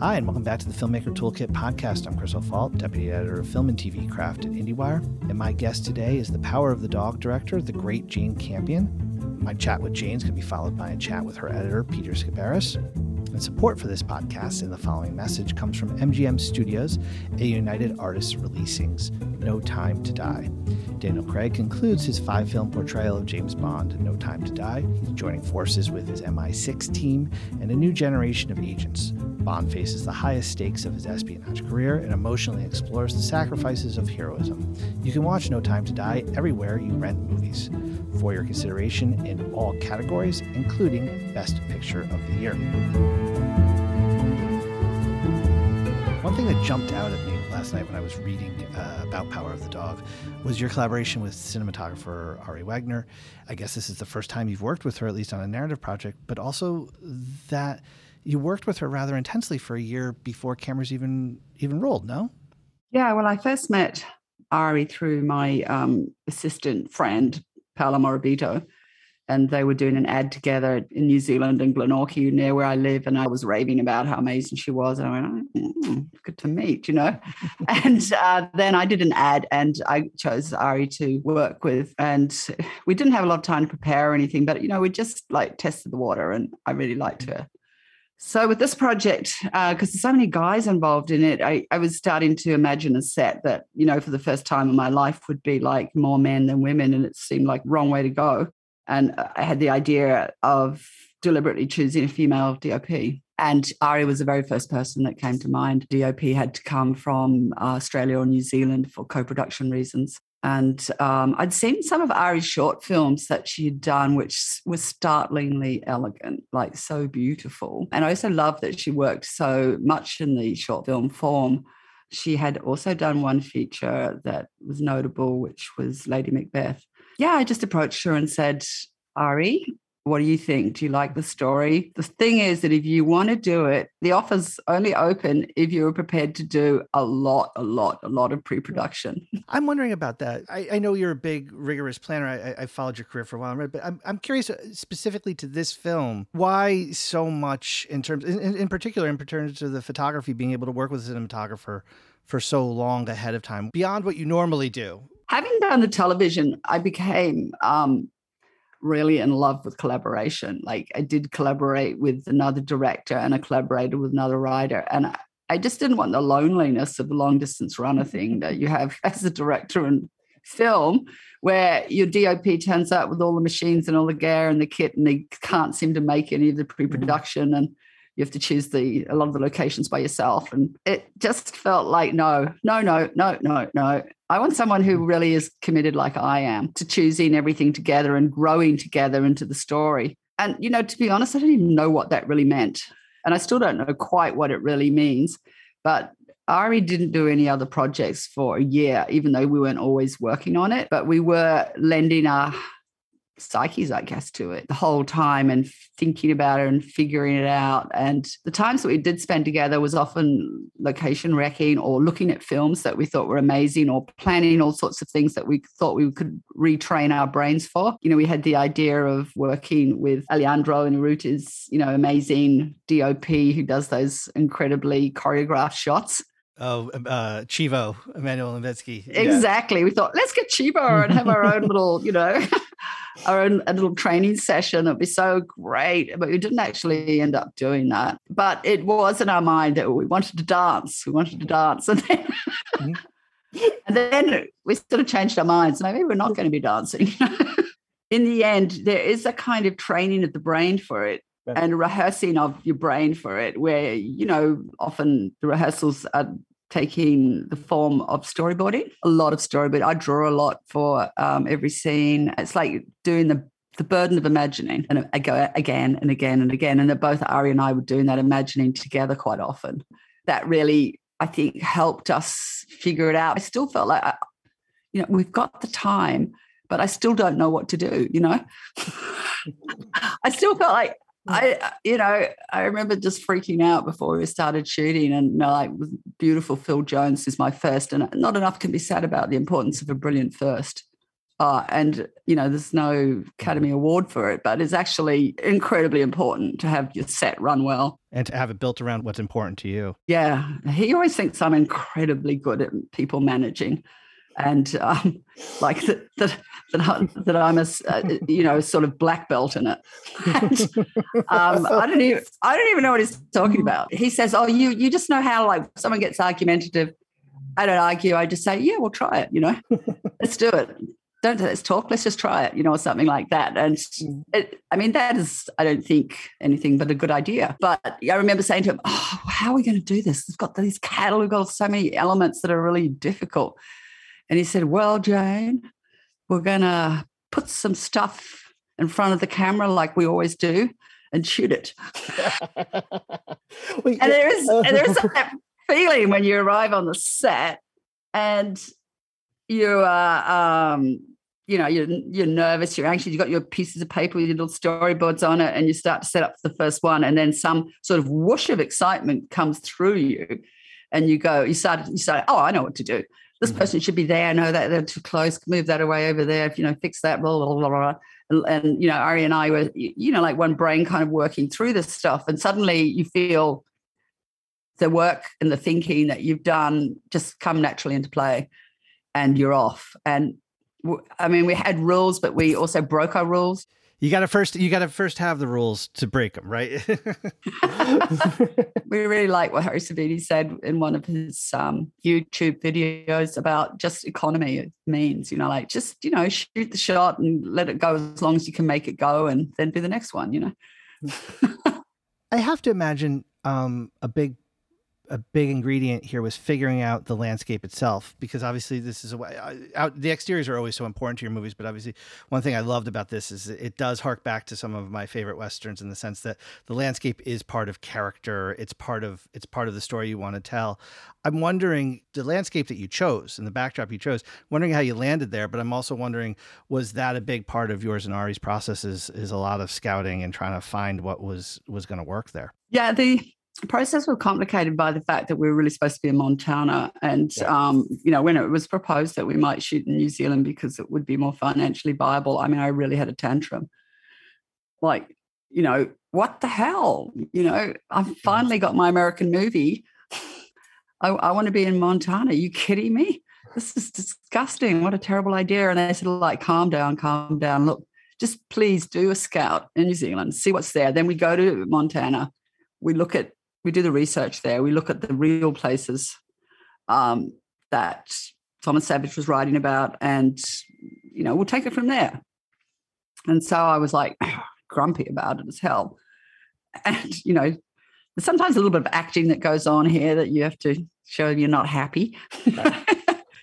Hi, and welcome back to the Filmmaker Toolkit podcast. I'm Chris O'Falt, Deputy Editor of Film and TV Craft at IndieWire. And my guest today is the Power of the Dog director, the great Jane Campion. My chat with Jane is going to be followed by a chat with her editor, Peter Sciberras. And support for this podcast in the following message comes from MGM Studios, a United Artists Releasing's No Time to Die. Daniel Craig concludes his five film portrayal of James Bond, in No Time to Die. He's joining forces with his MI6 team and a new generation of agents. Bond faces the highest stakes of his espionage career and emotionally explores the sacrifices of heroism. You can watch No Time to Die everywhere you rent movies. For your consideration in all categories, including Best Picture of the Year. One thing that jumped out at me last night when I was reading uh, about Power of the Dog was your collaboration with cinematographer Ari Wegner. I guess this is the first time you've worked with her, at least on a narrative project, but also that you worked with her rather intensely for a year before cameras even even rolled. No. Yeah, well, I first met Ari through my um, assistant friend Paola Morabito, and they were doing an ad together in New Zealand in Glenorchy, near where I live. And I was raving about how amazing she was. And I went, oh, mm, good to meet, you know. and uh, then I did an ad and I chose Ari to work with. And we didn't have a lot of time to prepare or anything, but, you know, we just like tested the water and I really liked her. So with this project, because uh, there's so many guys involved in it, I, I was starting to imagine a set that, you know, for the first time in my life would be like more men than women. And it seemed like wrong way to go. And I had the idea of deliberately choosing a female DOP. And Ari was the very first person that came to mind. DOP had to come from uh, Australia or New Zealand for co production reasons. And um, I'd seen some of Ari's short films that she had done, which was startlingly elegant, like so beautiful. And I also love that she worked so much in the short film form. She had also done one feature that was notable, which was Lady Macbeth. Yeah, I just approached her and said, Ari, what do you think? Do you like the story? The thing is that if you want to do it, the offer's only open if you're prepared to do a lot, a lot, a lot of pre production. I'm wondering about that. I, I, know you're a big, rigorous planner. I, I, followed your career for a while, but I'm, I'm curious uh, specifically to this film, why so much in terms, in, in particular, in terms of the photography, being able to work with a cinematographer for so long ahead of time, beyond what you normally do? Having done the television, I became um, really in love with collaboration. Like I did collaborate with another director and I collaborated with another writer. And I, I just didn't want the loneliness of the long distance runner thing that you have as a director in film, where your DOP turns up with all the machines and all the gear and the kit, and they can't seem to make any of the mm. pre-production. And you have to choose the a lot of the locations by yourself. And it just felt like no no no no no no. I want someone who really is committed like i am to choosing everything together and growing together into the story. And you know to be honest i don't even know what that really meant. And i still don't know quite what it really means. But Ari didn't do any other projects for a year, even though we weren't always working on it. But we were lending our psyches, I guess, to it the whole time and thinking about it and figuring it out. And the times that we did spend together was often location wrecking or looking at films that we thought were amazing or planning all sorts of things that we thought we could retrain our brains for. You know, we had the idea of working with Alejandro Inarritu's, you know, amazing DOP who does those incredibly choreographed shots. Oh, uh, Chivo, Emmanuel Lubezki. Exactly. We thought, let's get Chivo and have our own little, you know, our own a little training session. It'd be so great. But we didn't actually end up doing that. But it was in our mind that we wanted to dance. We wanted to dance. And then, mm-hmm. and then we sort of changed our minds. Maybe we're not going to be dancing. in the end, there is a kind of training of the brain for it and rehearsing of your brain for it, where, you know, often the rehearsals are taking the form of storyboarding, a lot of storyboarding. I draw a lot for um, every scene. It's like doing the the burden of imagining, and I go again and again and again. And both Ari and I were doing that imagining together quite often. That really, I think, helped us figure it out. I still felt like, I, you know, we've got the time, but I still don't know what to do. You know, I still felt like I, you know, I remember just freaking out before we started shooting, and you know, like beautiful Phil Jones is my first, and not enough can be said about the importance of a brilliant first. Uh, and you know, there's no Academy Award for it, but it's actually incredibly important to have your set run well and to have it built around what's important to you. Yeah, he always thinks I'm incredibly good at people managing, and um, like that that that, I'm a uh, you know sort of black belt in it. And, um, I don't even I don't even know what he's talking about. He says, "Oh, you you just know how like someone gets argumentative." I don't argue. I just say, "Yeah, we'll try it." You know, let's do it don't let's talk let's just try it you know or something like that and mm. it, i mean that is i don't think anything but a good idea but i remember saying to him oh how are we going to do this we've got these cattle we've got so many elements that are really difficult and he said well jane we're going to put some stuff in front of the camera like we always do and shoot it. And there is and there's that feeling when you arrive on the set and you are um, you know you're you're nervous you're anxious you've got your pieces of paper with your little storyboards on it and you start to set up the first one and then some sort of whoosh of excitement comes through you and you go you start you start oh i know what to do this mm-hmm. person should be there no that they're too close move that away over there you know fix that blah blah blah, blah. And, and you know ari and i were you know like one brain kind of working through this stuff and suddenly you feel the work and the thinking that you've done just come naturally into play and you're off. And I mean, we had rules, but we also broke our rules. You got to first, you got to first have the rules to break them, right? we really like what Harry Savini said in one of his um, YouTube videos about just economy means, you know, like just, you know, shoot the shot and let it go as long as you can make it go and then do the next one, you know? I have to imagine um, a big a big ingredient here was figuring out the landscape itself because obviously this is a way out the exteriors are always so important to your movies but obviously one thing i loved about this is it does hark back to some of my favorite westerns in the sense that the landscape is part of character it's part of it's part of the story you want to tell. I'm wondering the landscape that you chose and the backdrop you chose wondering how you landed there but i'm also wondering was that a big part of yours and ari's process is, is a lot of scouting and trying to find what was was going to work there? Yeah the process was complicated by the fact that we were really supposed to be in Montana. And, yeah. um, you know, when it was proposed that we might shoot in New Zealand because it would be more financially viable, I mean, I really had a tantrum. Like, you know, what the hell? You know, I've finally got my American movie. I, I want to be in Montana. Are you kidding me? This is disgusting. What a terrible idea. And they said, like, calm down, calm down. Look, just please do a scout in New Zealand, see what's there. Then we go to Montana. We look at we do the research there. We look at the real places um, that Thomas Savage was writing about, and you know, we'll take it from there. And so I was like grumpy about it as hell. And you know, there's sometimes a little bit of acting that goes on here that you have to show you're not happy.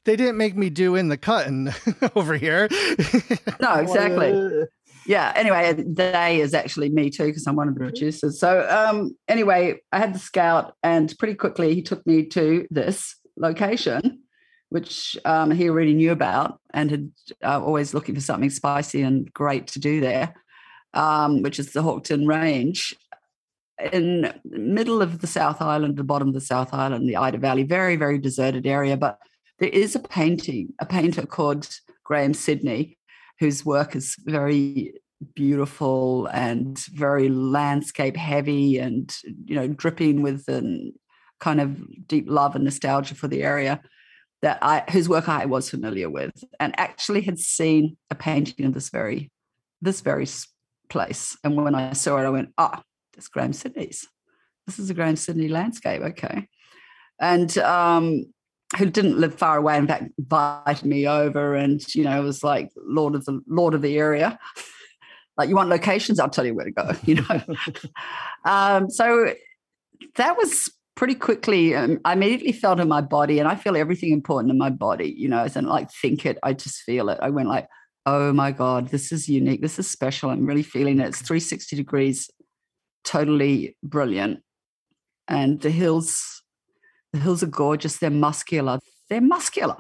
they didn't make me do in the cutting over here. no, exactly yeah anyway they is actually me too because i'm one of the producers. So um anyway i had the scout and pretty quickly he took me to this location which um, he already knew about and had uh, always looking for something spicy and great to do there um, which is the Hawkdun Range. In middle of the south island the bottom of the south island the ida valley very very deserted area but there is a painting a painter called Grahame Sydney whose work is very beautiful and very landscape heavy and you know dripping with a kind of deep love and nostalgia for the area that I whose work I was familiar with and actually had seen a painting of this very this very place. And when I saw it I went ah oh, this Grahame Sydney's. This is a Grahame Sydney landscape. Okay. And um who didn't live far away, in fact, invited me over, and you know, it was like lord of the lord of the area. like, you want locations? I'll tell you where to go. You know, um, so that was pretty quickly. Um, I immediately felt in my body, and I feel everything important in my body. You know, as in like think it, I just feel it. I went like, oh my god, this is unique. This is special. I'm really feeling it. It's 360 degrees, totally brilliant, and the hills the hills are gorgeous. They're muscular. They're muscular.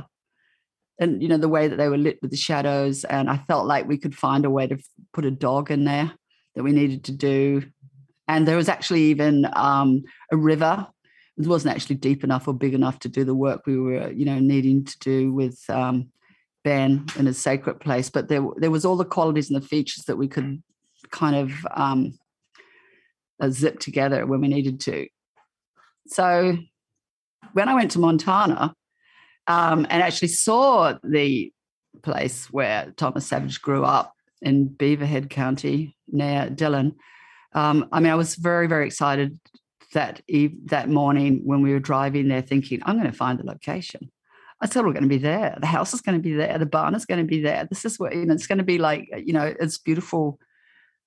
And, you know, the way that they were lit with the shadows. And I felt like we could find a way to put a dog in there that we needed to do. And there was actually even um, a river. It wasn't actually deep enough or big enough to do the work we were, you know, needing to do with um, Ben in his sacred place, but there there was all the qualities and the features that we could kind of um, uh, zip together when we needed to. So when I went to Montana um, and actually saw the place where Thomas Savage grew up in Beaverhead County near Dillon, um, I mean, I was very, very excited that eve- that morning when we were driving there, thinking, I'm going to find the location. I said, we're going to be there. The house is going to be there. The barn is going to be there. This is what, you know, it's going to be like, you know, it's beautiful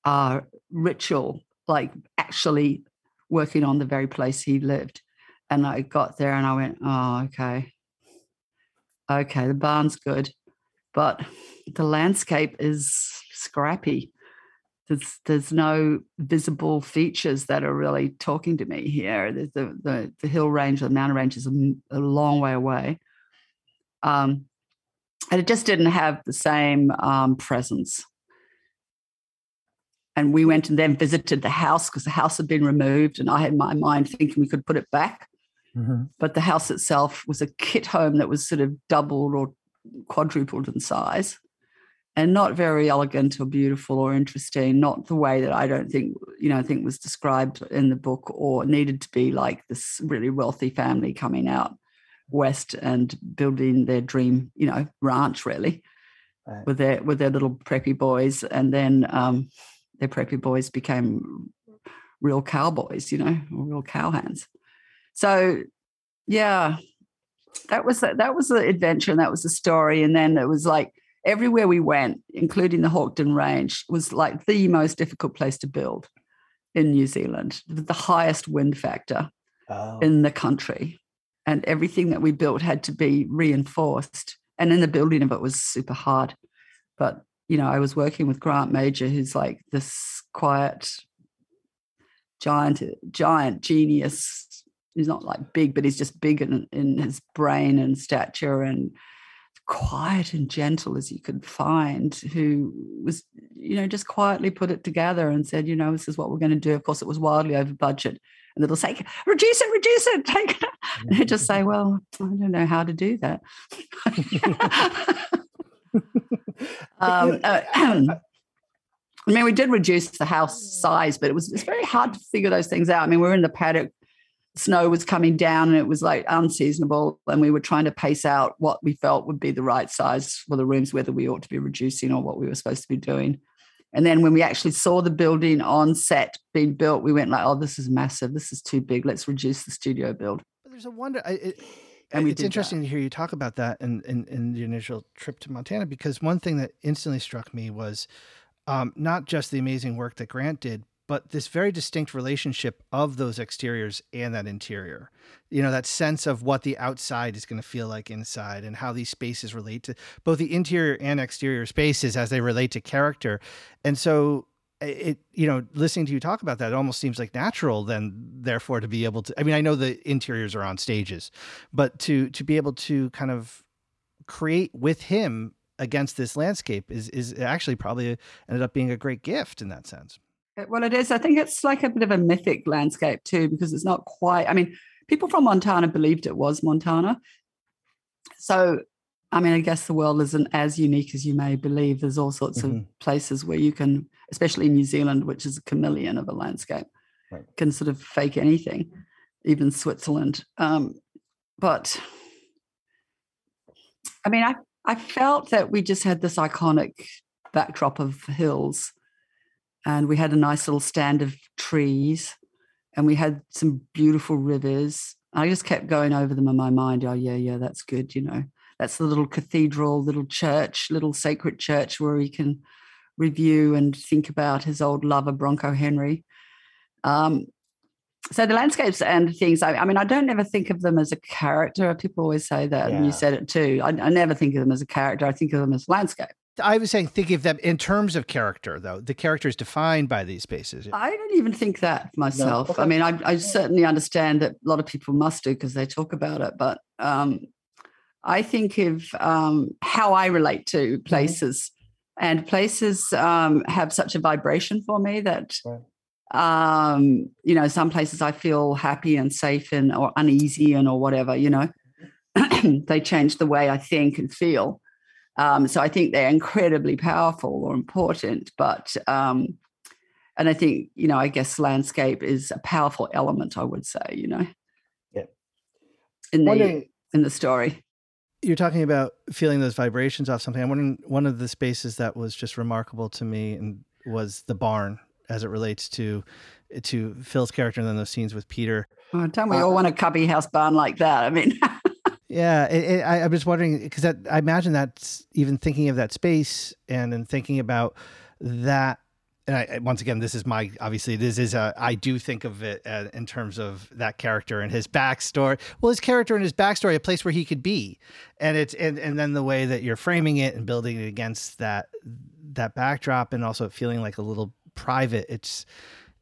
uh, ritual, like actually working on the very place he lived. And I got there and I went, oh, okay. Okay, the barn's good, but the landscape is scrappy. There's, there's no visible features that are really talking to me here. The, the, the, hill range, the mountain range is a, a long way away. Um, and it just didn't have the same um, presence. And we went and then visited the house because the house had been removed, and I had my mind thinking we could put it back. Mm-hmm. But the house itself was a kit home that was sort of doubled or quadrupled in size and not very elegant or beautiful or interesting, not the way that I don't think, you know, I think was described in the book or needed to be like this really wealthy family coming out west and building their dream, you know, ranch really right. with their with their little preppy boys. And then um, their preppy boys became real cowboys, you know, real cowhands. So yeah, that was that was the adventure and that was the story. And then it was like everywhere we went, including the Hawkdun Range, was like the most difficult place to build in New Zealand, the highest wind factor oh. in the country. And everything that we built had to be reinforced. And then the building of it was super hard. But, you know, I was working with Grant Major, who's like this quiet, giant, giant genius he's not like big, but he's just big in, in his brain and stature and quiet and gentle as you could find, who was, you know, just quietly put it together and said, you know, this is what we're going to do. Of course, it was wildly over budget. And they'll say, reduce it, reduce it, take it. And they just say, well, I don't know how to do that. um, uh, I mean, we did reduce the house size, but it was it's very hard to figure those things out. I mean, we are in the paddock snow was coming down and it was like unseasonable and we were trying to pace out what we felt would be the right size for the rooms whether we ought to be reducing or what we were supposed to be doing. And then when we actually saw the building on set being built we went like oh this is massive. This is too big. Let's reduce the studio build. But there's a wonder I, it, and it's interesting that. to hear you talk about that in, in, in the initial trip to montana because one thing that instantly struck me was um, not just the amazing work that grant did but this very distinct relationship of those exteriors and that interior. You know, that sense of what the outside is going to feel like inside and how these spaces relate to both the interior and exterior spaces as they relate to character. And so it you know listening to you talk about that it almost seems like natural then therefore to be able to i mean i know the interiors are on stages but to to be able to kind of create with him against this landscape is is actually probably ended up being a great gift in that sense well, it is. I think it's like a bit of a mythic landscape too, because it's not quite. I mean, people from Montana believed it was Montana. So, I mean, I guess the world isn't as unique as you may believe. There's all sorts mm-hmm. of places where you can, especially New Zealand, which is a chameleon of a landscape, right. can sort of fake anything, even Switzerland. Um, but I mean, I I felt that we just had this iconic backdrop of hills and we had a nice little stand of trees and we had some beautiful rivers. I just kept going over them in my mind. Oh, yeah, yeah, that's good. You know, that's the little cathedral, little church, little sacred church where he can review and think about his old lover, Bronco Henry. Um, so the landscapes and things, I, I, mean, I don't ever think of them as a character. People always say that, yeah. and you said it too. I, I never think of them as a character. I think of them as landscape. I was saying, think of them in terms of character, though. The character is defined by these spaces. I don't even think that myself. No. Okay. I mean, I, I, certainly understand that a lot of people must do because they talk about it, but um, I think of um, how I relate to mm-hmm. places, mm-hmm. and places um, have such a vibration for me that. Right. Um, you know, some places I feel happy and safe in, or uneasy and or whatever. You know, mm-hmm. they change the way I think and feel Um, so I think they're incredibly powerful or important. But um, and I think you know, I guess landscape is a powerful element. I would say, you know, yeah, in the in the story. You're talking about feeling those vibrations off something. I'm wondering one of the spaces that was just remarkable to me and was the barn as it relates to to Phil's character and then those scenes with Peter. Oh, don't we uh, all want a cubby house barn like that? I mean, yeah, it, it, I, I'm just wondering because I imagine that's even thinking of that space and then thinking about that and I, once again, this is my obviously this is a I do think of it uh, in terms of that character and his backstory. Well, his character and his backstory, a place where he could be, and it's and and then the way that you're framing it and building it against that that backdrop, and also feeling like a little private. It's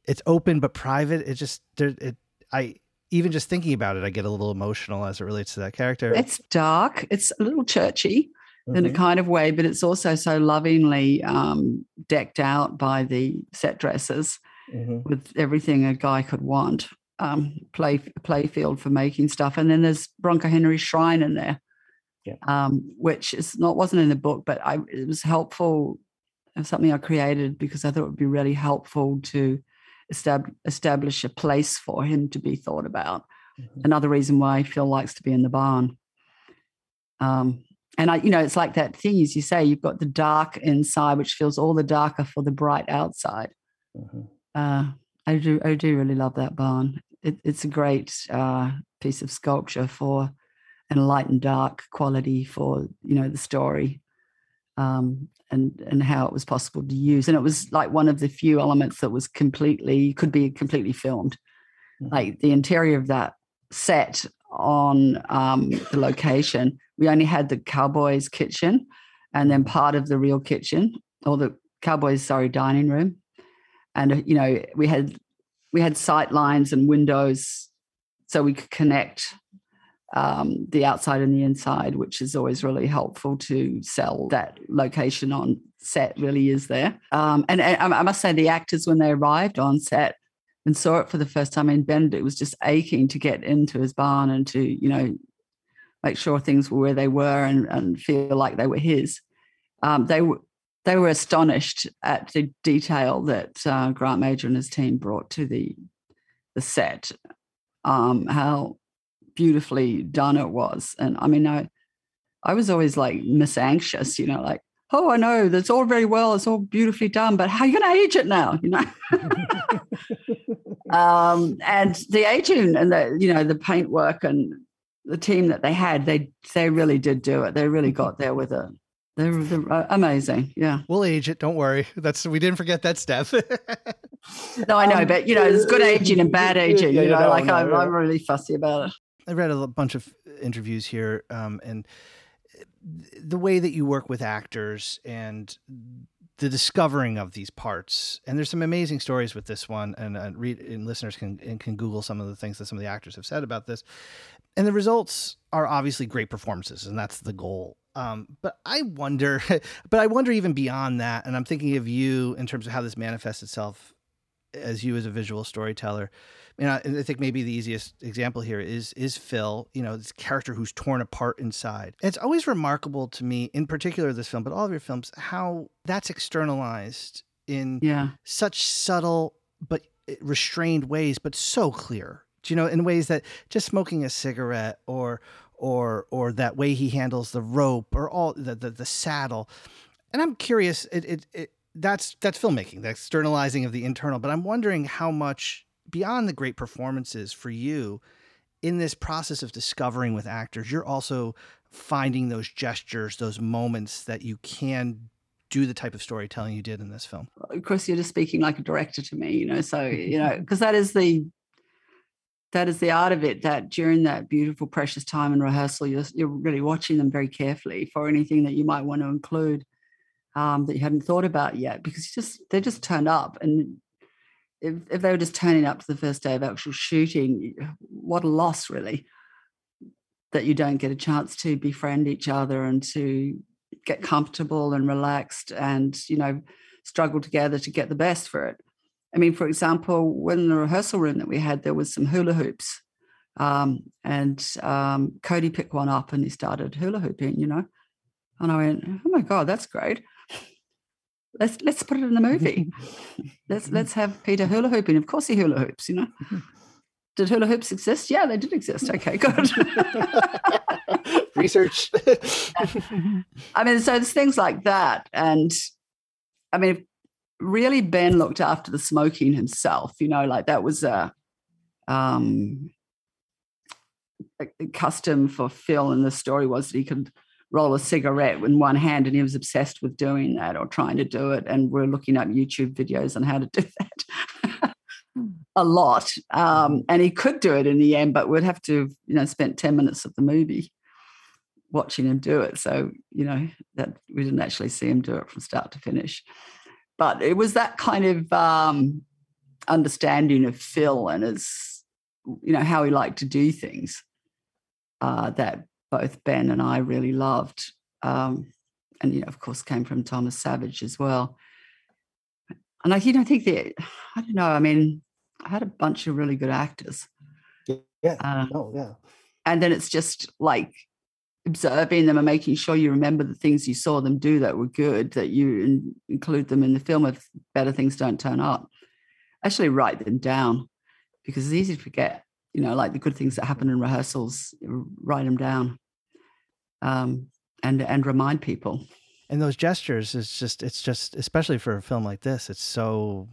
it's open but private. It just there it I even just thinking about it, I get a little emotional as it relates to that character. It's dark. It's a little churchy mm-hmm. in a mm-hmm. kind of way, but it's also so lovingly um, decked out by the set dresses mm-hmm. with everything a guy could want. Um, play play field for making stuff, and then there's Bronco Henry's shrine in there, yeah. um, which is not wasn't in the book, but I, it was helpful. Something I created because I thought it would be really helpful to establish establish a place for him to be thought about. Mm-hmm. Another reason why Phil likes to be in the barn. Um, and I, you know, it's like that thing, as you say, you've got the dark inside, which feels all the darker for the bright outside. Mm-hmm. Uh, I do, I do really love that barn. It, it's a great uh, piece of sculpture for an light and dark quality for you know the story, um, and and how it was possible to use. And it was like one of the few elements that was completely could be completely filmed. Mm-hmm. Like the interior of that set on um, the location we only had the Cowboys kitchen and then part of the real kitchen or the Cowboys, sorry, dining room. And, uh, you know, we had, we had sight lines and windows so we could connect um, the outside and the inside, which is always really helpful to sell that location on set really is there. Um, and, and, I must say, the actors, when they arrived on set and saw it for the first time in Benedict, was just aching to get into his barn and to, you know, make sure things were where they were and, and feel like they were his. Um, they were they were astonished at the detail that uh, Grant Major and his team brought to the the set. Um, how beautifully done it was, and I mean, I I was always like miss anxious, you know, like oh, I know that's all very well, it's all beautifully done, but how are you going to age it now? You know. um, and the aging and the you know the paintwork and the team that they had, they they really did do it. They really got there with it. They're, they're uh, amazing. Yeah. We'll age it. Don't worry. That's we didn't forget that step. no, I know, um, but you know, there's good aging and bad aging. Yeah, you know, no, like no, I'm, no. I'm really fussy about it. I read a bunch of interviews here, um, and the way that you work with actors and the discovering of these parts. And there's some amazing stories with this one, and, read and listeners can and can Google some of the things that some of the actors have said about this. And the results are obviously great performances, and that's the goal. Um, but I wonder, but I wonder even beyond that, and I'm thinking of you in terms of how this manifests itself as you as a visual storyteller. I mean, I, I think maybe the easiest example here is is Phil. You know, this character who's torn apart inside. And it's always remarkable to me, in particular this film, but all of your films, how that's externalized in yeah. such subtle but eh, restrained ways, but so clear you know, in ways that just smoking a cigarette or or or that way he handles the rope or all the the, the saddle. And I'm curious, it, it, it that's that's filmmaking, the externalizing of the internal. But I'm wondering how much beyond the great performances for you in this process of discovering with actors, you're also finding those gestures, those moments that you can do the type of storytelling you did in this film. Of course, you're just speaking like a director to me, you know. So you know, because that is the that is the art of it that during that beautiful precious time in rehearsal you're, you're really watching them very carefully for anything that you might want to include um, that you hadn't thought about yet because you just they're just turned up and if, if they were just turning up to the first day of actual shooting what a loss really that you don't get a chance to befriend each other and to get comfortable and relaxed and you know struggle together to get the best for it I mean, for example, when the rehearsal room that we had, there was some hula hoops. Um, and um, Cody picked one up and he started hula hooping, you know. And I went, oh my God, that's great. Let's let's put it in the movie. let's let's have Peter hula hooping. Of course he hula hoops, you know. Did hula hoops exist? Yeah, they did exist. Okay, good. Research. I mean, so there's things like that. And I mean, really Ben looked after the smoking himself, you know, like that was a um a custom for Phil and the story was that he could roll a cigarette in one hand and he was obsessed with doing that or trying to do it. And we're looking up youtube videos on how to do that a lot. Um, and he could do it in the end but we'd have to you know spent 10 minutes of the movie watching him do it. So you know that we didn't actually see him do it from start to finish. But it was that kind of um, understanding of phil and his you know how he liked to do things uh, that both Ben and I really loved. Um, and, you know, of course, came from Thomas Savage as well. And I, you know, I think that, I don't know, I mean, I had a bunch of really good actors. Yeah. Uh, oh, yeah. And then it's just like observing them and making sure you remember the things you saw them do that were good, that you in, include them in the film if better things don't turn up. Actually, write them down because it's easy to forget you know, like the good things that happen in rehearsals, write them down, um, and and remind people. And those gestures is just it's just especially for a film like this, it's so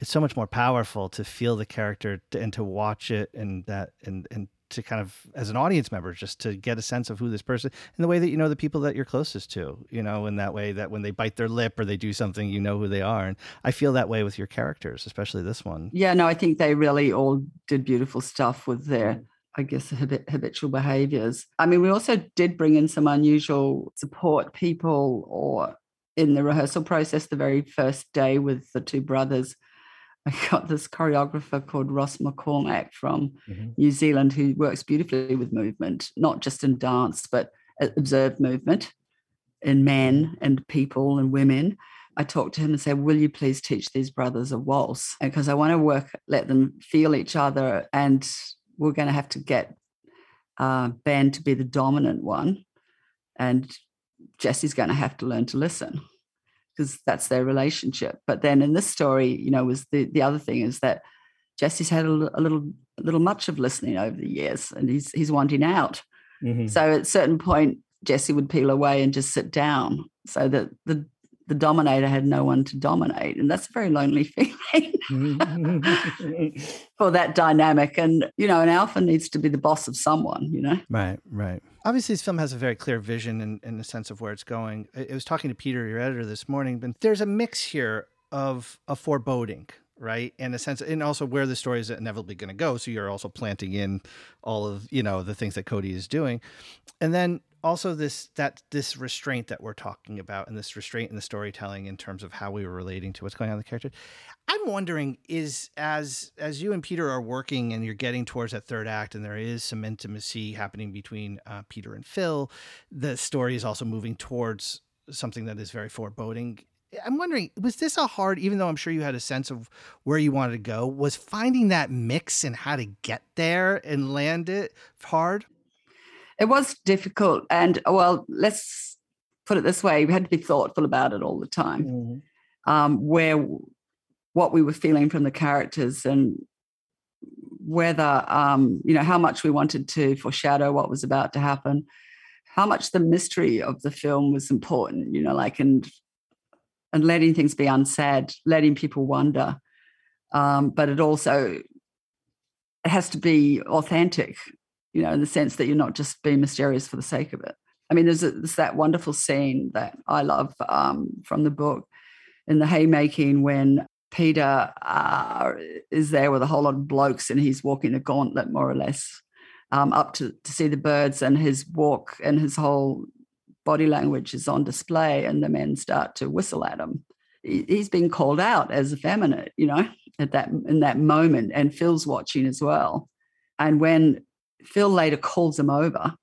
it's so much more powerful to feel the character and to watch it and that and and to kind of as an audience member just to get a sense of who this person in the way that you know the people that you're closest to you know in that way that when they bite their lip or they do something you know who they are. And i feel that way with your characters especially this one. Yeah no i think they really all did beautiful stuff with their I guess habitual behaviors. I mean, we also did bring in some unusual support people or in the rehearsal process the very first day with the two brothers I got this choreographer called Ross McCormack from mm-hmm. New Zealand who works beautifully with movement, not just in dance, but observed movement in men and people and women. I talked to him and said, Will you please teach these brothers a waltz? Because I want to work, let them feel each other. And we're going to have to get uh, Ben to be the dominant one. And Jesse's going to have to learn to listen because that's their relationship. But then in this story, you know, was the the other thing is that Jesse's had a, a little a little much of listening over the years, and he's he's wanting out. Mm-hmm. So at a certain point, Jesse would peel away and just sit down, so that the the dominator had no one to dominate, and that's a very lonely feeling for that dynamic. And you know, an alpha needs to be the boss of someone. You know, right, right obviously this film has a very clear vision in the sense of where it's going. I, I was talking to Peter, your editor, this morning, but there's a mix here of a foreboding, right? And a sense, and also where the story is inevitably going to go. So you're also planting in all of you know the things that Cody is doing, and then also this that this restraint that we're talking about and this restraint in the storytelling in terms of how we were relating to what's going on in the character i'm wondering is as as you and peter are working and you're getting towards that third act and there is some intimacy happening between uh, peter and phil the story is also moving towards something that is very foreboding. I'm wondering was this a hard even though i'm sure you had a sense of where you wanted to go was finding that mix and how to get there and land it hard it was difficult. And well, let's put it this way: we had to be thoughtful about it all the time. Mm-hmm. Um, where what we were feeling from the characters and whether um, you know how much we wanted to foreshadow what was about to happen how much the mystery of the film was important you know like and and letting things be unsaid letting people wonder um, but it also it has to be authentic you know, in the sense that you're not just being mysterious for the sake of it. I mean, there's, a, there's that wonderful scene that I love um, from the book in the haymaking when Peter uh, is there with a whole lot of blokes and he's walking the gauntlet, more or less, um, up to, to see the birds, and his walk and his whole body language is on display, and the men start to whistle at him. He, he's called out as effeminate, you know, at that in that moment, and Phil's watching as well. And when Phil later calls him over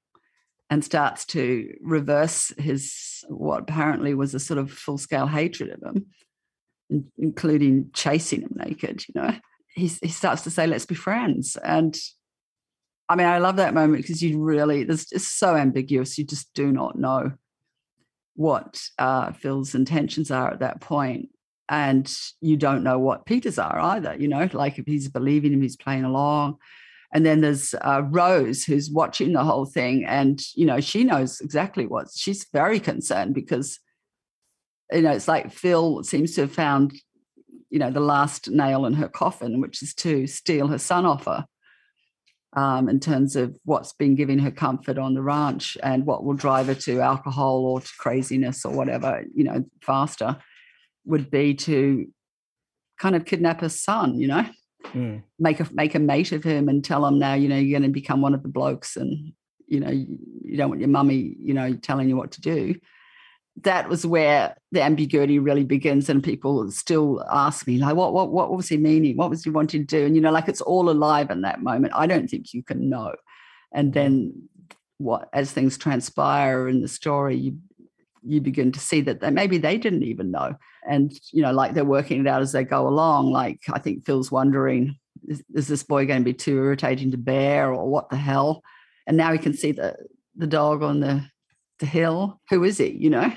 and starts to reverse his what apparently was a sort of full scale hatred of him, including chasing him naked. You know, he he starts to say, "Let's be friends." And I mean, I love that moment because you really there's it's so ambiguous. You just do not know what uh, Phil's intentions are at that point, and you don't know what Peter's are either. You know, like if he's believing him, he's playing along. And then there's uh, Rose who's watching the whole thing, and you know she knows exactly what she's very concerned because you know it's like Phil seems to have found you know the last nail in her coffin, which is to steal her son off her um, in terms of what's been giving her comfort on the ranch and what will drive her to alcohol or to craziness or whatever, you know, faster would be to kind of kidnap her son, you know, mm. make a make a mate of him and tell him now, you know, you're going to become one of the blokes and you know, you, don't want your mummy, you know, telling you what to do. That was where the ambiguity really begins and people still ask me like what what what was he meaning? What was he wanting to do? And you know like it's all alive in that moment. I don't think you can know. And then what as things transpire in the story you you begin to see that they, maybe they didn't even know and you know like they're working it out as they go along like i think phil's wondering is, is this boy going to be too irritating to bear or what the hell and now he can see the the dog on the the hill. Who is he? You know,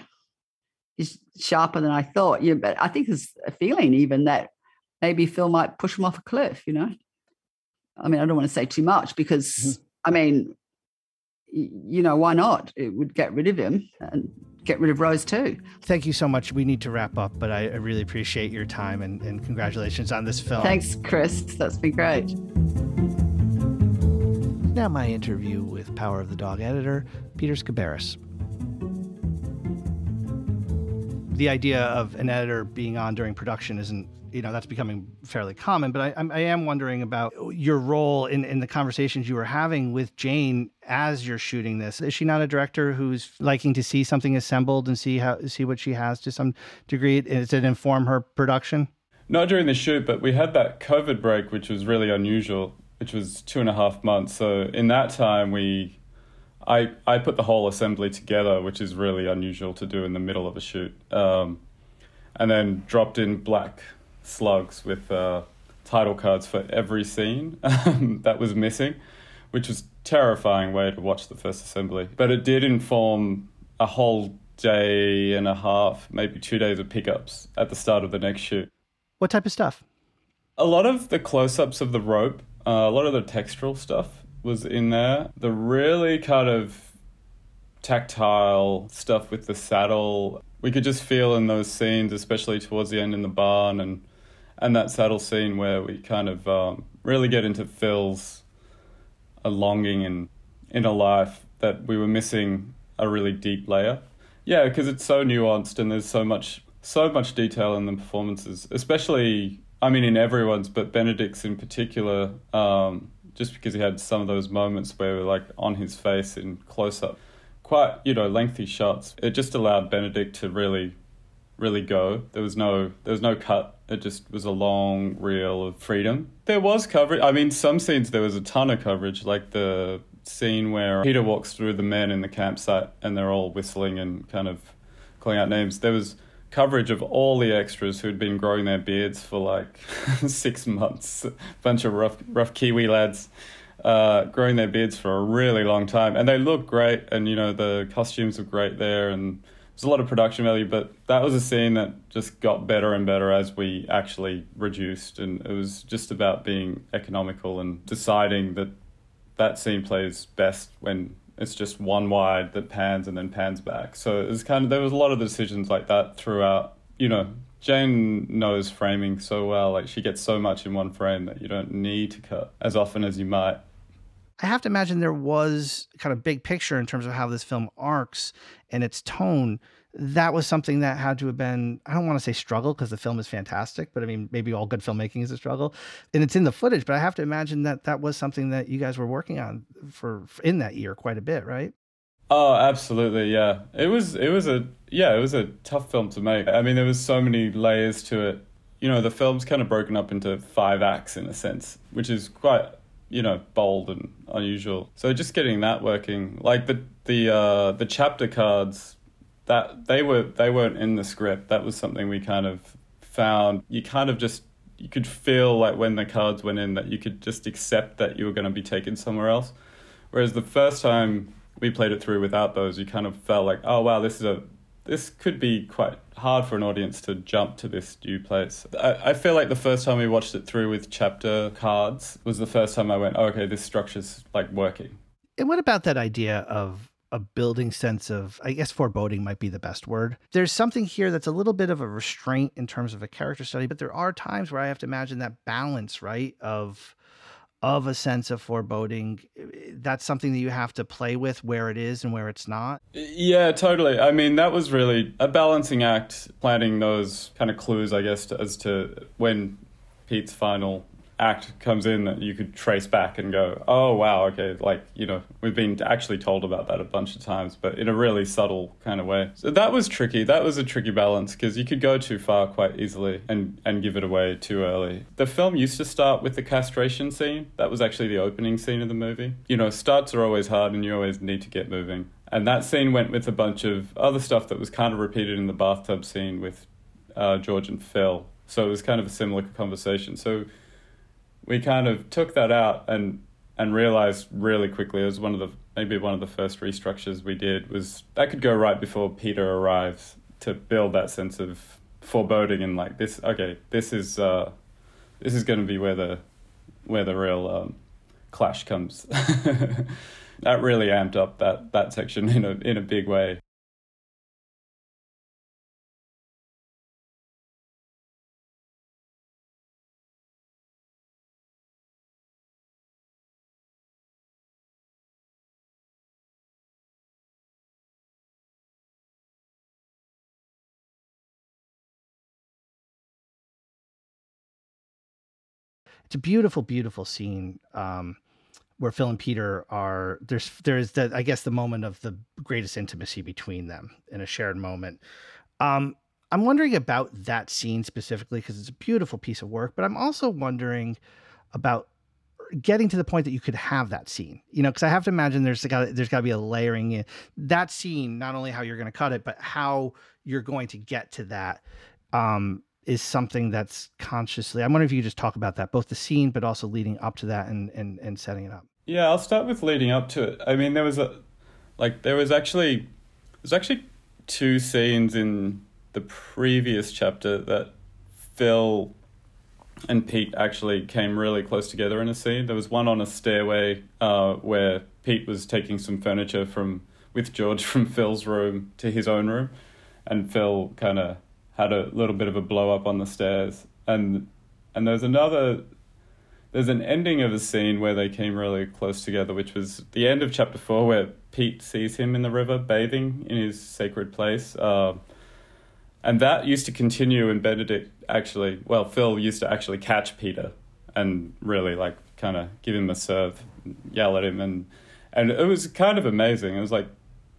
he's sharper than I thought. Yeah, but I think there's a feeling even that maybe Phil might push him off a cliff. You know, I mean, I don't want to say too much because mm-hmm. I mean, you know, why not? It would get rid of him and get rid of Rose too. Thank you so much. We need to wrap up, but I, I really appreciate your time and, and congratulations on this film. Thanks, Chris. That's been great. Now, my interview with Power of the Dog editor, Peter Sciberras. The idea of an editor being on during production isn't you know that's becoming fairly common but I, I am wondering about your role in, in the conversations you were having with jane as you're shooting this. Is she not a director who's liking to see something assembled and see how see what she has to some degree? Does it inform her production? Not during the shoot but we had that covid break which was really unusual which was two and a half months. So in that time we I, I put the whole assembly together, which is really unusual to do in the middle of a shoot. Um, and then dropped in black slugs with uh, title cards for every scene that was missing, which was terrifying way to watch the first assembly. But it did inform a whole day and a half, maybe two days of pickups at the start of the next shoot. What type of stuff? A lot of the close ups of the rope, uh, a lot of the textural stuff was in there. The really kind of tactile stuff with the saddle, we could just feel in those scenes, especially towards the end in the barn and and that saddle scene where we kind of um, really get into Phil's a longing and inner life that we were missing a really deep layer. Yeah, because it's so nuanced and there's so much so much detail in the performances, especially I mean in everyone's, but Benedict's in particular. Um, just because he had some of those moments where we were like on his face in close up, quite you know lengthy shots. It just allowed Benedict to really, really go. There was no there was no cut. It just was a long reel of freedom. There was coverage. I mean, some scenes there was a ton of coverage, like the scene where Peter walks through the men in the campsite and they're all whistling and kind of calling out names. There was coverage of all the extras who'd been growing their beards for like six months. A bunch of rough, rough Kiwi lads uh, growing their beards for a really long time, and they look great. And you know the costumes are great there, and there's a lot of production value. But that was a scene that just got better and better as we actually reduced, and it was just about being economical and deciding that that scene plays best when it's just one wide that pans and then pans back. So it was kind of there was a lot of decisions like that throughout. You know, Jane knows framing so well. Like she gets so much in one frame that you don't need to cut as often as you might. I have to imagine there was kind of big picture in terms of how this film arcs and its tone that was something that had to have been i don't want to say struggle because the film is fantastic but i mean maybe all good filmmaking is a struggle and it's in the footage but i have to imagine that that was something that you guys were working on for, in that year quite a bit right? Oh absolutely yeah. It was it was a yeah it was a tough film to make. I mean there was so many layers to it. You know the film's kind of broken up into five acts in a sense which is quite you know bold and unusual. So just getting that working like the the uh the chapter cards that they were they weren't in the script. That was something we kind of found. You kind of just you could feel like when the cards went in that you could just accept that you were going to be taken somewhere else. Whereas the first time we played it through without those, you kind of felt like, oh wow, this is a this could be quite hard for an audience to jump to this new place. I, I feel like the first time we watched it through with chapter cards was the first time I went, oh, okay, this structure's like working. And what about that idea of a building sense of, I guess foreboding might be the best word. There's something here that's a little bit of a restraint in terms of a character study, but there are times where I have to imagine that balance, right? Of, of a sense of foreboding that's something that you have to play with where it is and where it's not yeah totally i mean that was really a balancing act planting those kind of clues i guess to, as to when pete's final act comes in that you could trace back and go, oh wow, okay, like you know we've been actually told about that a bunch of times, but in a really subtle kind of way. So that was tricky. That was a tricky balance because you could go too far quite easily and and give it away too early. The film used to start with the castration scene. That was actually the opening scene of the movie. You know, starts are always hard, and you always need to get moving. And that scene went with a bunch of other stuff that was kind of repeated in the bathtub scene with uh, George and Phil. So it was kind of a similar conversation. So we kind of took that out and and realized really quickly it was one of the maybe one of the first restructures we did was that could go right before Peter arrives to build that sense of foreboding and like this okay this is uh this is going to be where the where the real um, clash comes. That really amped up that that section in a in a big way it's a beautiful, beautiful scene um, where Phil and Peter are there's there's the I guess the moment of the greatest intimacy between them in a shared moment. Um, I'm wondering about that scene specifically because it's a beautiful piece of work, but I'm also wondering about getting to the point that you could have that scene you know because i have to imagine there's got there's got to be a layering in that scene not only how you're going to cut it but how you're going to get to that um is something that's consciously. I wonder if you could just talk about that, both the scene, but also leading up to that and and and setting it up. Yeah, I'll start with leading up to it. I mean, there was a like there was actually there's actually two scenes in the previous chapter that Phil and Pete actually came really close together in a scene. There was one on a stairway uh, where Pete was taking some furniture from with George from Phil's room to his own room, and Phil kind of had a little bit of a blow up on the stairs, and and there's another. There's an ending of a scene where they came really close together, which was the end of chapter four, where Pete sees him in the river bathing in his sacred place. Uh, and that used to continue, and Benedict actually, well, Phil used to actually catch Peter and really like kind of give him a serve, yell at him, and and it was kind of amazing. It was like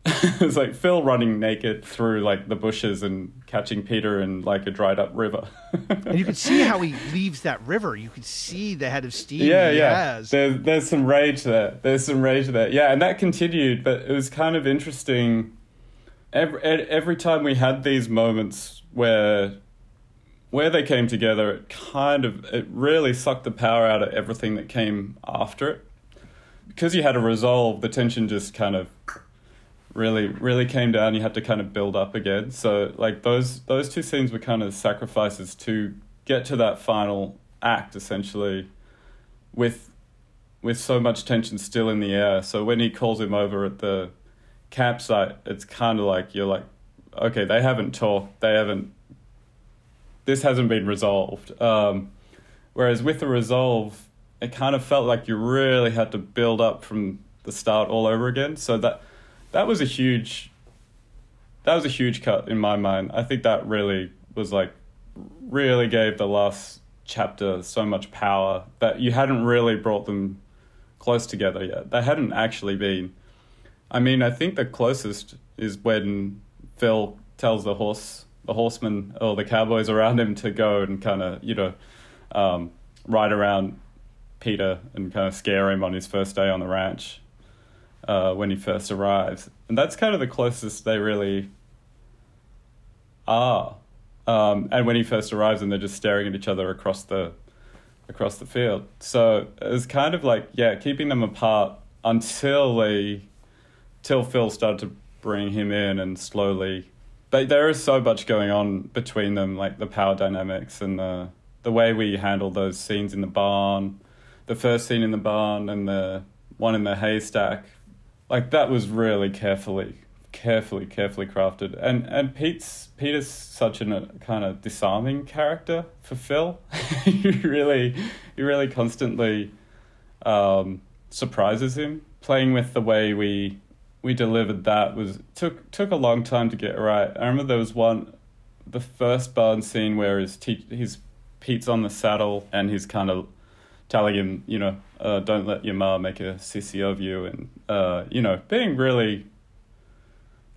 it was like Phil running naked through like the bushes and catching Peter in like a dried up river. and you could see how he leaves that river. You could see the head of steam. Yeah, yeah. There's there's some rage there. There's some rage there. Yeah, and that continued, but it was kind of interesting. Every every time we had these moments where where they came together, it kind of it really sucked the power out of everything that came after it. Because you had a resolve, the tension just kind of really really came down you had to kind of build up again. So like those those two scenes were kind of sacrifices to get to that final act essentially with with so much tension still in the air. So when he calls him over at the campsite it's kind of like you're like okay they haven't talked they haven't this hasn't been resolved. Um, whereas with the resolve it kind of felt like you really had to build up from the start all over again. So that that was a huge that was a huge cut in my mind. I think that really was like really gave the last chapter so much power that you hadn't really brought them close together yet. They hadn't actually been. I mean, I think the closest is when Phil tells the horse, the horsemen or the cowboys around him to go and kind of, you know, um, ride around Peter and kind of scare him on his first day on the ranch uh, when he first arrives, and that's kind of the closest they really are. Um, and when he first arrives, and they're just staring at each other across the across the field. So it's kind of like yeah, keeping them apart until they till Phil started to bring him in and slowly. but there is so much going on between them, like the power dynamics and the the way we handle those scenes in the barn, the first scene in the barn and the one in the haystack. Like that was really carefully, carefully, carefully crafted. And and Pete's Peter's such a kind of disarming character for Phil. he really, he really constantly um, surprises him. Playing with the way we we delivered that was took took a long time to get right. I remember there was one, the first barn scene where his te- his Pete's on the saddle and he's kind of telling him, you know, uh, don't let your ma make a sissy of you, and uh, you know, being really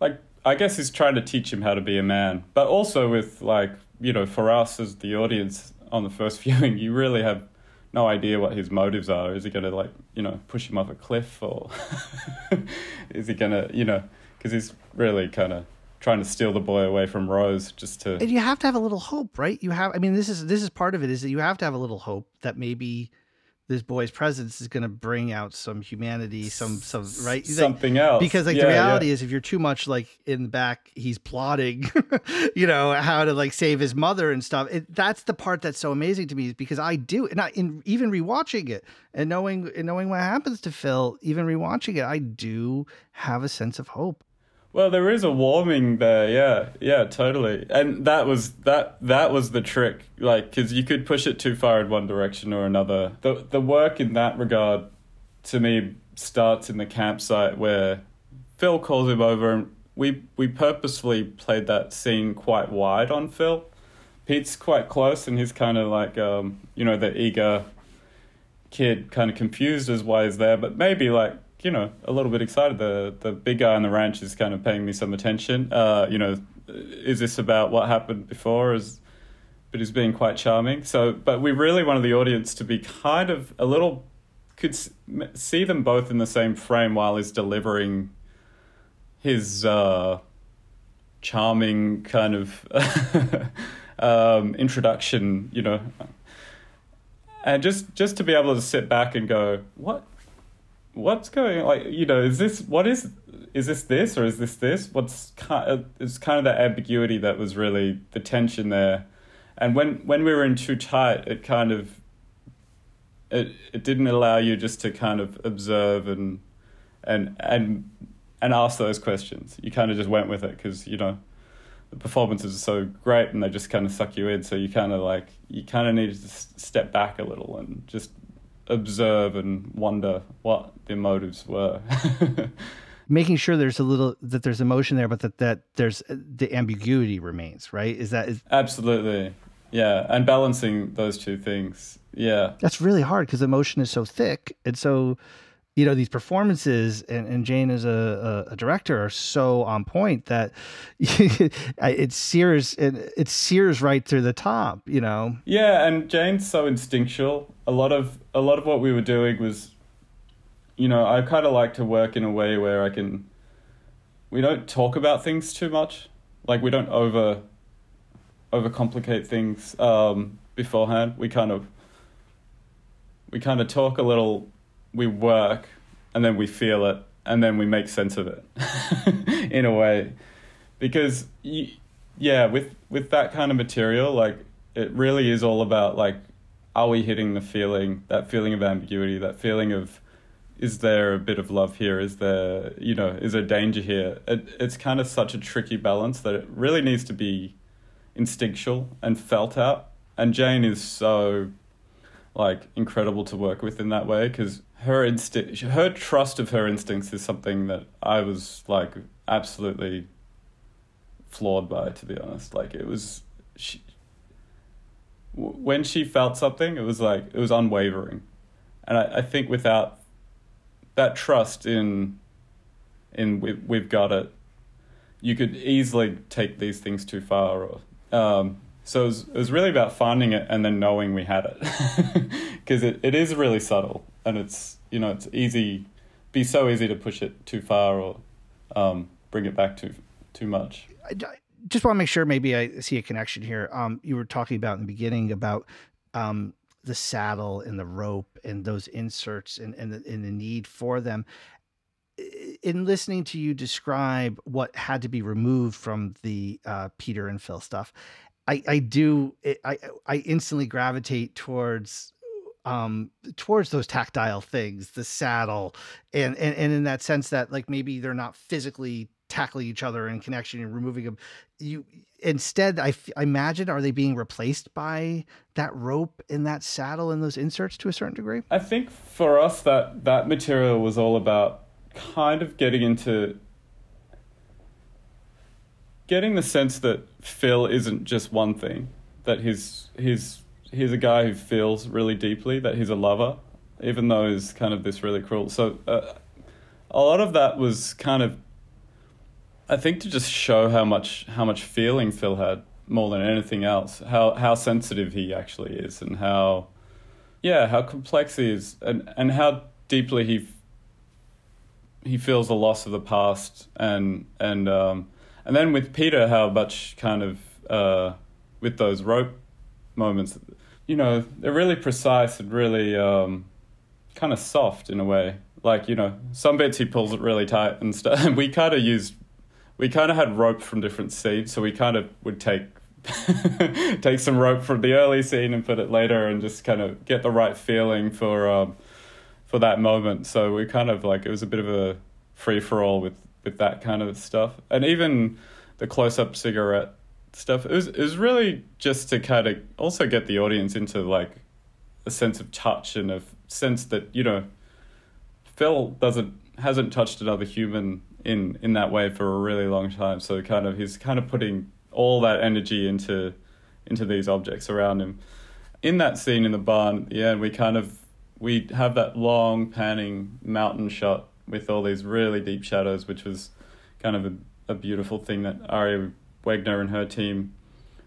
like I guess he's trying to teach him how to be a man, but also with like you know, for us as the audience on the first viewing, you really have no idea what his motives are. Is he to like you know push him off a cliff or is he to you know because he's really kind of trying to steal the boy away from Rose just to. And you have to have a little hope, right? You have. I mean, this is this is part of it. Is that you have to have a little hope that maybe this boy's presence is going to bring out some humanity, some some right something like, else. Because like yeah, the reality yeah. is, if you're too much like in the back, he's plotting, you know, how to like save his mother and stuff. It, that's the part that's so amazing to me, is because I do, and I in even rewatching it and knowing and knowing what happens to Phil, even rewatching it, I do have a sense of hope. Well, there is a warming there, yeah, yeah, totally, and that was that that was the trick, like because you could push it too far in one direction or another. The the work in that regard, to me, starts in the campsite where Phil calls him over, and we we purposefully played that scene quite wide on Phil. Pete's quite close, and he's kind of like, um, you know, the eager kid, kind of confused as why he's there, but maybe like you know, a little bit excited. The the big guy on the ranch is kind of paying me some attention. Uh, you know, is this about what happened before? Is but he's being quite charming. So, but we really wanted the audience to be kind of a little could see them both in the same frame while he's delivering his uh, charming kind of um, introduction. You know, and just just to be able to sit back and go, what what's going like you know is this what is is this this or is this this? What's kind of, uh, it's kind of the ambiguity that was really the tension there. And when when we were in too tight it kind of it it didn't allow you just to kind of observe and and and and ask those questions. You kind of just went with it because you know the performances are so great and they just kind of suck you in. So you kind of like you kind of need to step back a little and just observe and wonder what their motives were. Making sure there's a little that there's emotion there, but that that there's the ambiguity remains. Right? Is that is absolutely yeah, and balancing those two things. Yeah, that's really hard because emotion is so thick and so you know these performances and, and jane as a, a, a director are so on point that it sears it, it sears right through the top you know? Yeah and jane's so instinctual. A lot of a lot of what we were doing was you know i kind of like to work in a way where i can we don't talk about things too much. Like we don't over overcomplicate things um, beforehand. We kind of we kind of talk a little we work and then we feel it and then we make sense of it. In a way. Because you, yeah with with that kind of material like it really is all about like are we hitting the feeling that feeling of ambiguity that feeling of is there a bit of love here? Is there you know is there danger here? It, it's kind of such a tricky balance that it really needs to be instinctual and felt out. And jane is so like incredible to work with in that way because her instinct, her trust of her instincts is something that I was like absolutely floored by, to be honest. Like it was, she, when she felt something, it was like it was unwavering, and I, I think without that trust in, in we, we've got it, you could easily take these things too far. Or um, so it was, it was really about finding it and then knowing we had it, because it, it is really subtle and it's you know it's easy be so easy to push it too far or um, bring it back too too much. I just want to make sure maybe I see a connection here. Um, you were talking about in the beginning about um, the saddle and the rope and those inserts and and the, and the need for them. in listening to you describe what had to be removed from the uh, Peter and Phil stuff, I, I do I I instantly gravitate towards um towards those tactile things, the saddle, and and and in that sense that like maybe they're not physically tackling each other in connection and removing them. You instead, I, I imagine, are they being replaced by that rope in that saddle and those inserts to a certain degree? I think for us that that material was all about kind of getting into getting the sense that Phil isn't just one thing, that he's he's he's a guy who feels really deeply, that he's a lover, even though he's kind of this really cruel. So uh, a lot of that was kind of, I think, to just show how much how much feeling Phil had more than anything else, how how sensitive he actually is, and how, yeah, how complex he is, and and how deeply he he feels the loss of the past, and and um, and then with Peter, how much kind of uh, with those rope moments, you know, they're really precise and really um, kind of soft in a way. Like you know, some bits he pulls it really tight and stuff. And we kind of used, we kind of had rope from different scenes, so we kind of would take take some rope from the early scene and put it later, and just kind of get the right feeling for um, for that moment. So we kind of like it was a bit of a free for all with with that kind of stuff, and even the close up cigarette stuff. It was really just to kind of also get the audience into like a sense of touch and a sense that you know Phil doesn't hasn't touched another human in in that way for a really long time. So kind of he's kind of putting all that energy into into these objects around him. In that scene in the barn, yeah, we kind of we have that long panning mountain shot with all these really deep shadows, which was kind of a, a beautiful thing that Ari Wegner and her team.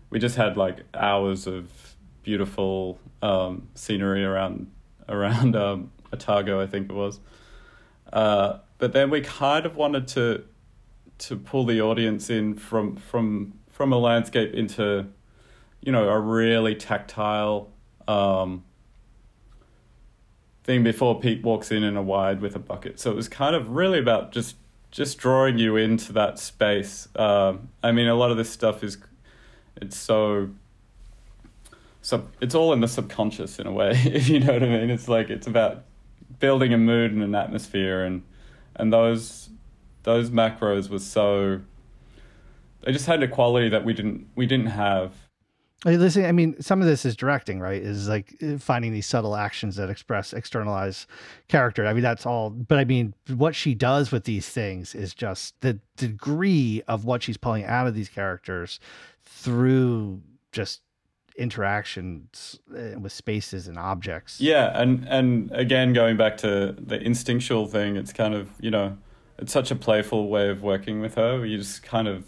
We just had like hours of beautiful um, scenery around around um, Otago, I think it was. Uh, but then we kind of wanted to to pull the audience in from from from a landscape into, you know, a really tactile um, thing before Pete walks in in a wide with a bucket. So it was kind of really about just just drawing you into that space. Um, I mean, a lot of this stuff is it's so so it's all in the subconscious in a way, if you know what I mean. It's like it's about building a mood and an atmosphere, and and those those macros were so they just had a quality that we didn't we didn't have Listen, I mean, some of this is directing, right? Is like uh, finding these subtle actions that express, externalize character. I mean, that's all. But I mean, what she does with these things is just the degree of what she's pulling out of these characters through just interactions uh, with spaces and objects. Yeah, and and again, going back to the instinctual thing, it's kind of you know, it's such a playful way of working with her. You just kind of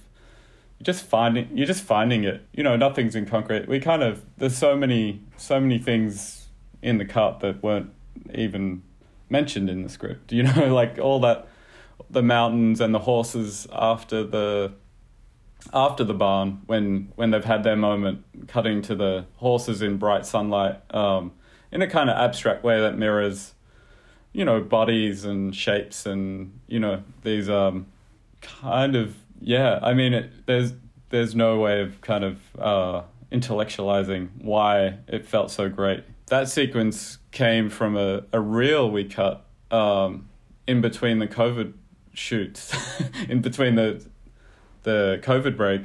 just finding you're just finding it. You know, nothing's in concrete. We kind of there's so many so many things in the cut that weren't even mentioned in the script. You know, like all that the mountains and the horses after the after the barn when when they've had their moment cutting to the horses in bright sunlight um, in a kind of abstract way that mirrors you know bodies and shapes and you know these um, kind of yeah, I mean, it, there's there's no way of kind of uh, intellectualizing why it felt so great. That sequence came from a, a reel we cut um, in between the COVID shoots, in between the the COVID break.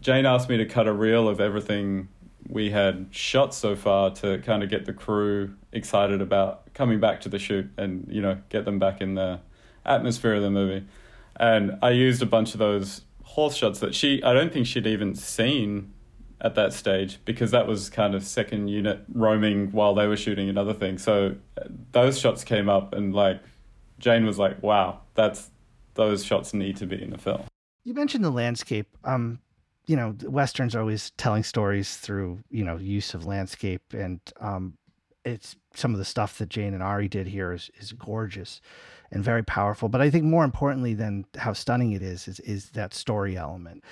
Jane asked me to cut a reel of everything we had shot so far to kind of get the crew excited about coming back to the shoot and you know get them back in the atmosphere of the movie and I used a bunch of those horse shots that she I don't think she'd even seen at that stage because that was kind of second unit roaming while they were shooting another thing. So uh, those shots came up and like Jane was like, "Wow, that's those shots need to be in the film." You mentioned the landscape. Um, you know, westerns are always telling stories through you know use of landscape, and um, it's some of the stuff that Jane and Ari did here is is gorgeous and very powerful. But I think more importantly than how stunning it is, is, is that story element.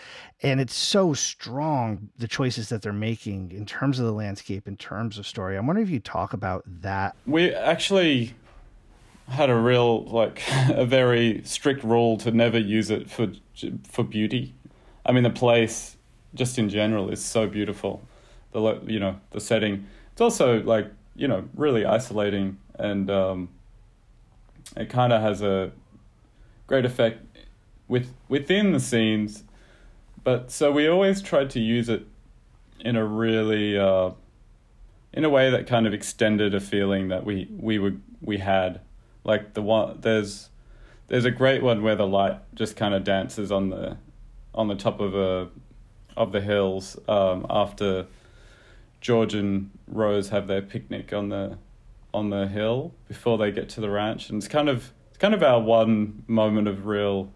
And it's so strong, the choices that they're making in terms of the landscape, in terms of story. I'm wondering if you talk about that. We actually, had a real like a very strict rule to never use it for for beauty. I mean, the place just in general is so beautiful. The you know the setting. It's also like you know really isolating and um, it kind of has a great effect with within the scenes. But so we always tried to use it in a really uh, in a way that kind of extended a feeling that we we would we had. Like the one there's there's a great one where the light just kind of dances on the on the top of a of the hills um, after George and Rose have their picnic on the on the hill before they get to the ranch, and it's kind of it's kind of our one moment of real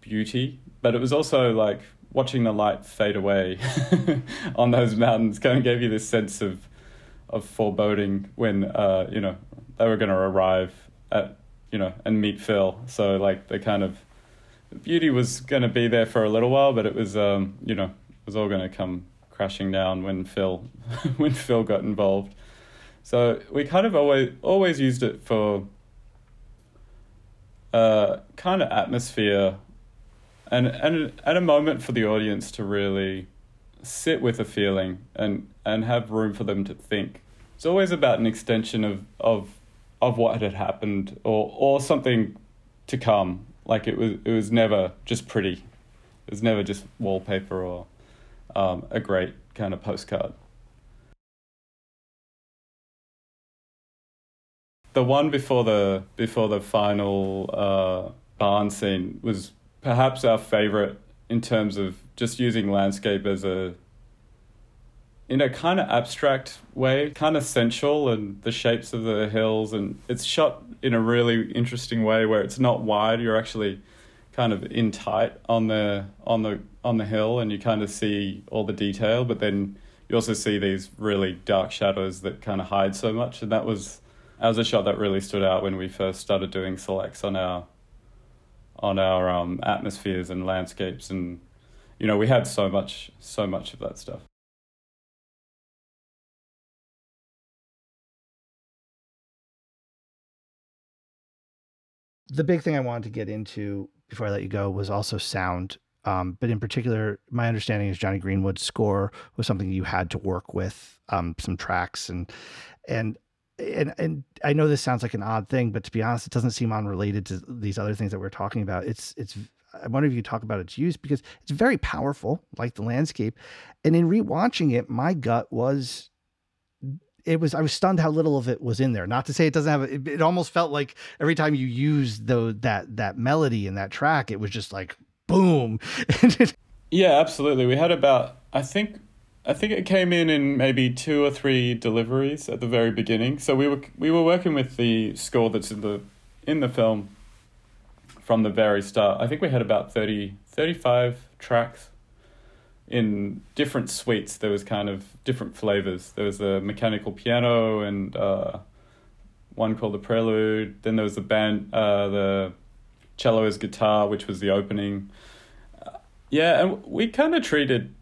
beauty. But it was also like watching the light fade away on those mountains kind of gave you this sense of of foreboding when uh, you know they were going to arrive at you know and meet Phil. So like the kind of beauty was going to be there for a little while, but it was um, you know it was all going to come crashing down when Phil when Phil got involved. So we kind of always always used it for uh, kind of atmosphere and and at a moment for the audience to really sit with a feeling and and have room for them to think. It's always about an extension of of of what had happened or or something to come. Like it was it was never just pretty. It was never just wallpaper or um, a great kind of postcard. The one before the before the final uh, barn scene was perhaps our favorite in terms of just using landscape as a in a kind of abstract way, kind of sensual, and the shapes of the hills, and it's shot in a really interesting way where it's not wide. You're actually kind of in tight on the on the on the hill, and you kind of see all the detail, but then you also see these really dark shadows that kind of hide so much, and that was that was a shot that really stood out when we first started doing selects on our on our um, atmospheres and landscapes, and you know we had so much so much of that stuff. The big thing I wanted to get into before I let you go was also sound. Um, but in particular, my understanding is Jonny Greenwood's score was something you had to work with um, some tracks and and and and I know this sounds like an odd thing, but to be honest, it doesn't seem unrelated to these other things that we're talking about. It's it's I wonder if you talk about its use because it's very powerful, like the landscape. And in rewatching it, my gut was it was I was stunned how little of it was in there. Not to say it doesn't have it, it almost felt like every time you used the that that melody in that track, it was just like boom. yeah, absolutely. We had about I think I think it came in in maybe two or three deliveries at the very beginning. So we were we were working with the score that's in the in the film from the very start. I think we had about 30, 35 tracks in different suites. There was kind of different flavors. There was a mechanical piano and uh, one called the Prelude. Then there was the band, uh, the cello as guitar, which was the opening. Uh, yeah, and we kind of treated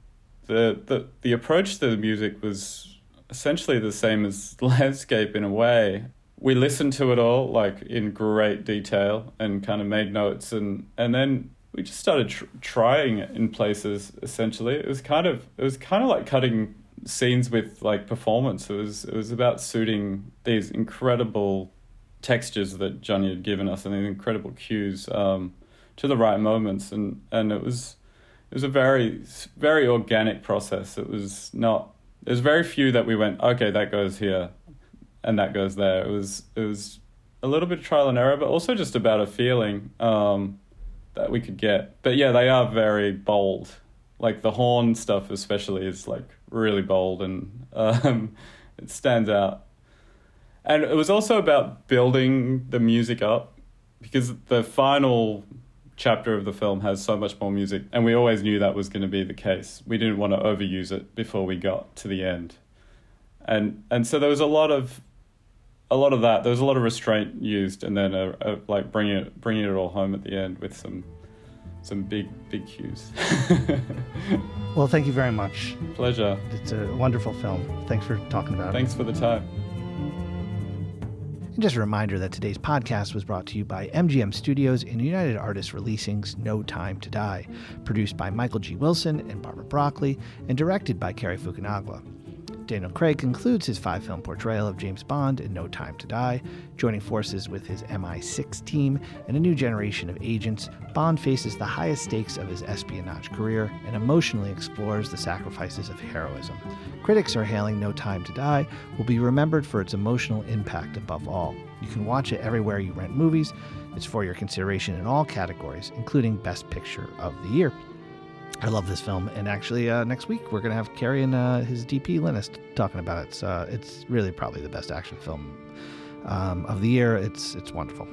the the the approach to the music was essentially the same as landscape in a way. We listened to it all like in great detail and kind of made notes and and then we just started tr- trying it in places essentially. It was kind of it was kind of like cutting scenes with like performance. It was it was about suiting these incredible textures that Jonny had given us and these incredible cues um, to the right moments. And and it was it was a very very organic process. It was not. There's very few that we went. Okay, that goes here, and that goes there. It was it was a little bit of trial and error, but also just about a feeling um, that we could get. But yeah, they are very bold. Like the horn stuff, especially, is like really bold and um, it stands out. And it was also about building the music up because the final chapter of the film has so much more music, and we always knew that was going to be the case. We didn't want to overuse it before we got to the end, and and so there was a lot of a lot of that. There was a lot of restraint used, and then a, a, like bringing it bringing it all home at the end with some some big big cues. well, thank you very much. Pleasure. It's a wonderful film. Thanks for talking about Thanks it. Thanks for the time. And just a reminder that today's podcast was brought to you by MGM Studios and United Artists Releasing's No Time to Die, produced by Michael G. Wilson and Barbara Broccoli, and directed by Cary Fukunaga. Daniel Craig concludes his five film portrayal of James Bond in No Time to Die. Joining forces with his MI6 team and a new generation of agents, Bond faces the highest stakes of his espionage career and emotionally explores the sacrifices of heroism. Critics are hailing No Time to Die will be remembered for its emotional impact above all. You can watch it everywhere you rent movies. It's for your consideration in all categories, including Best Picture of the Year. I love this film, and actually, uh, next week we're gonna have Cary and uh, his DP Linus talking about it. So uh, it's really probably the best action film um, of the year. It's it's wonderful.